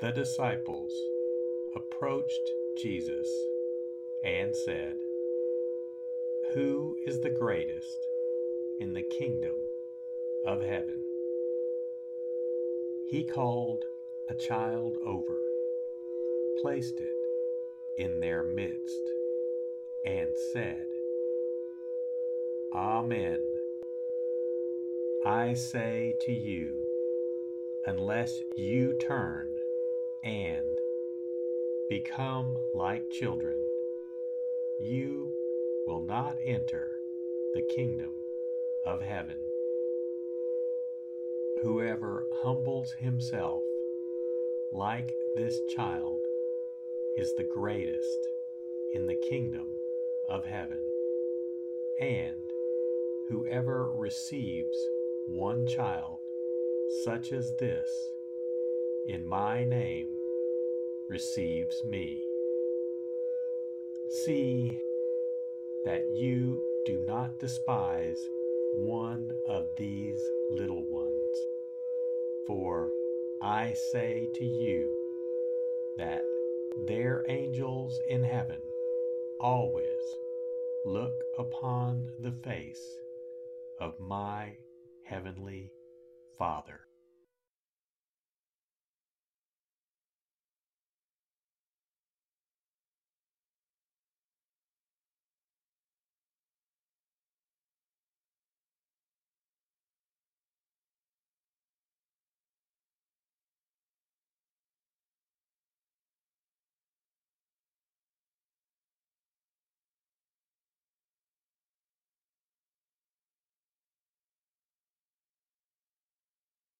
The disciples approached Jesus and said, Who is the greatest in the kingdom of heaven? He called a child over, placed it in their midst, and said, Amen. I say to you, unless you turn and become like children, you will not enter the kingdom of heaven. Whoever humbles himself like this child is the greatest in the kingdom of heaven. And whoever receives one child such as this in my name receives me. See that you do not despise one of these little ones, for I say to you that their angels in heaven always look upon the face of my heavenly Father.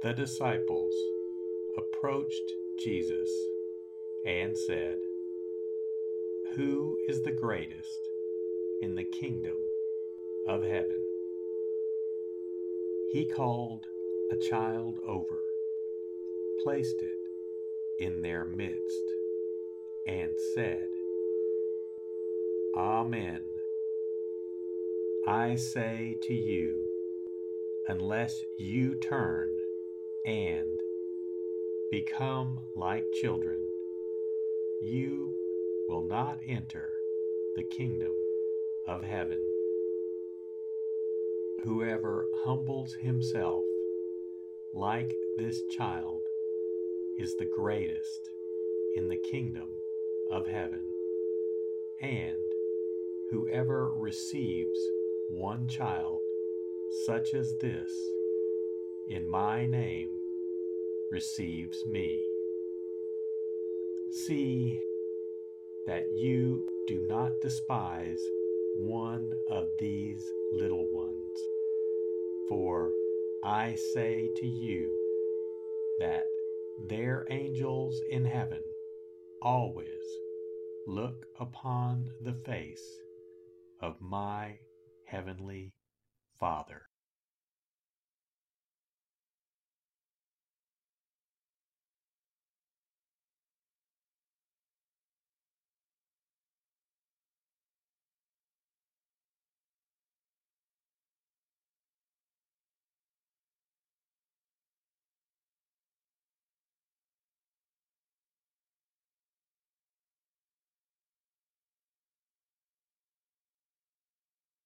The disciples approached Jesus and said, Who is the greatest in the kingdom of heaven? He called a child over, placed it in their midst, and said, Amen. I say to you, unless you turn and become like children, you will not enter the kingdom of heaven. Whoever humbles himself like this child is the greatest in the kingdom of heaven. And whoever receives one child such as this in my name receives me. See that you do not despise one of these little ones, for I say to you that their angels in heaven always look upon the face of my heavenly Father.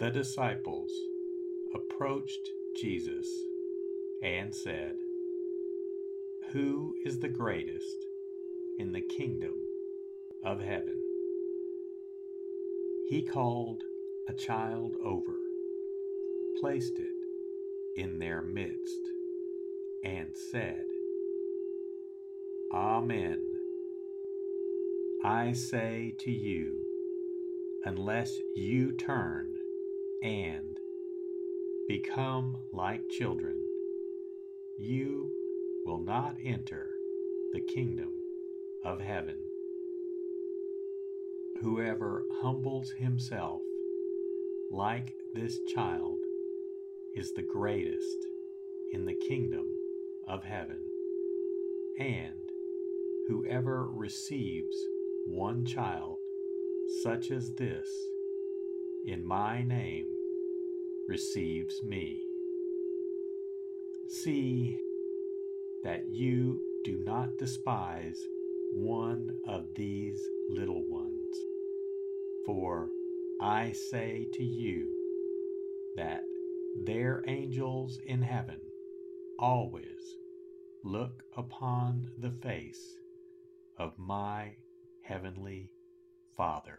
The disciples approached Jesus and said, Who is the greatest in the kingdom of heaven? He called a child over, placed it in their midst, and said, Amen. I say to you, unless you turn and become like children, you will not enter the kingdom of heaven. Whoever humbles himself like this child is the greatest in the kingdom of heaven. And whoever receives one child such as this in my name receives me. See that you do not despise one of these little ones, for I say to you that their angels in heaven always look upon the face of my heavenly Father.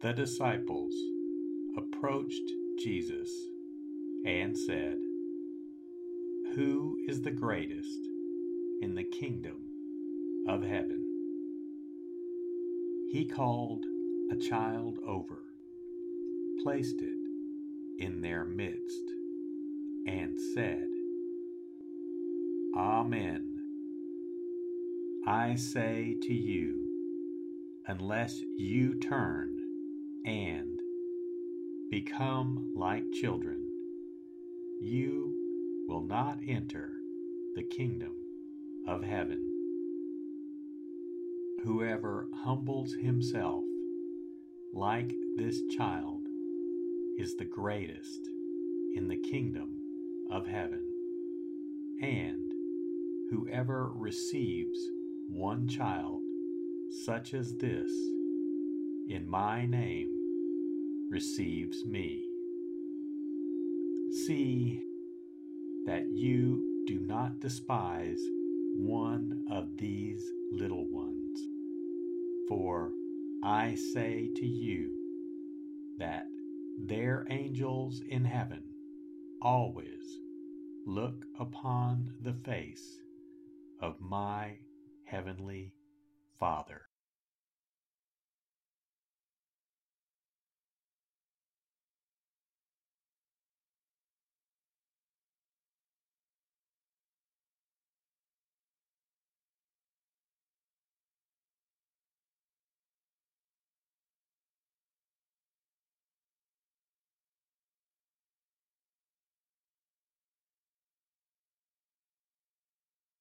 The disciples approached Jesus and said, Who is the greatest in the kingdom of heaven? He called a child over, placed it in their midst, and said, Amen. I say to you, unless you turn and become like children, you will not enter the kingdom of heaven. Whoever humbles himself like this child is the greatest in the kingdom of heaven. And whoever receives one child such as this in my name receives me. See that you do not despise one of these little ones, for I say to you that their angels in heaven always look upon the face of my heavenly Father.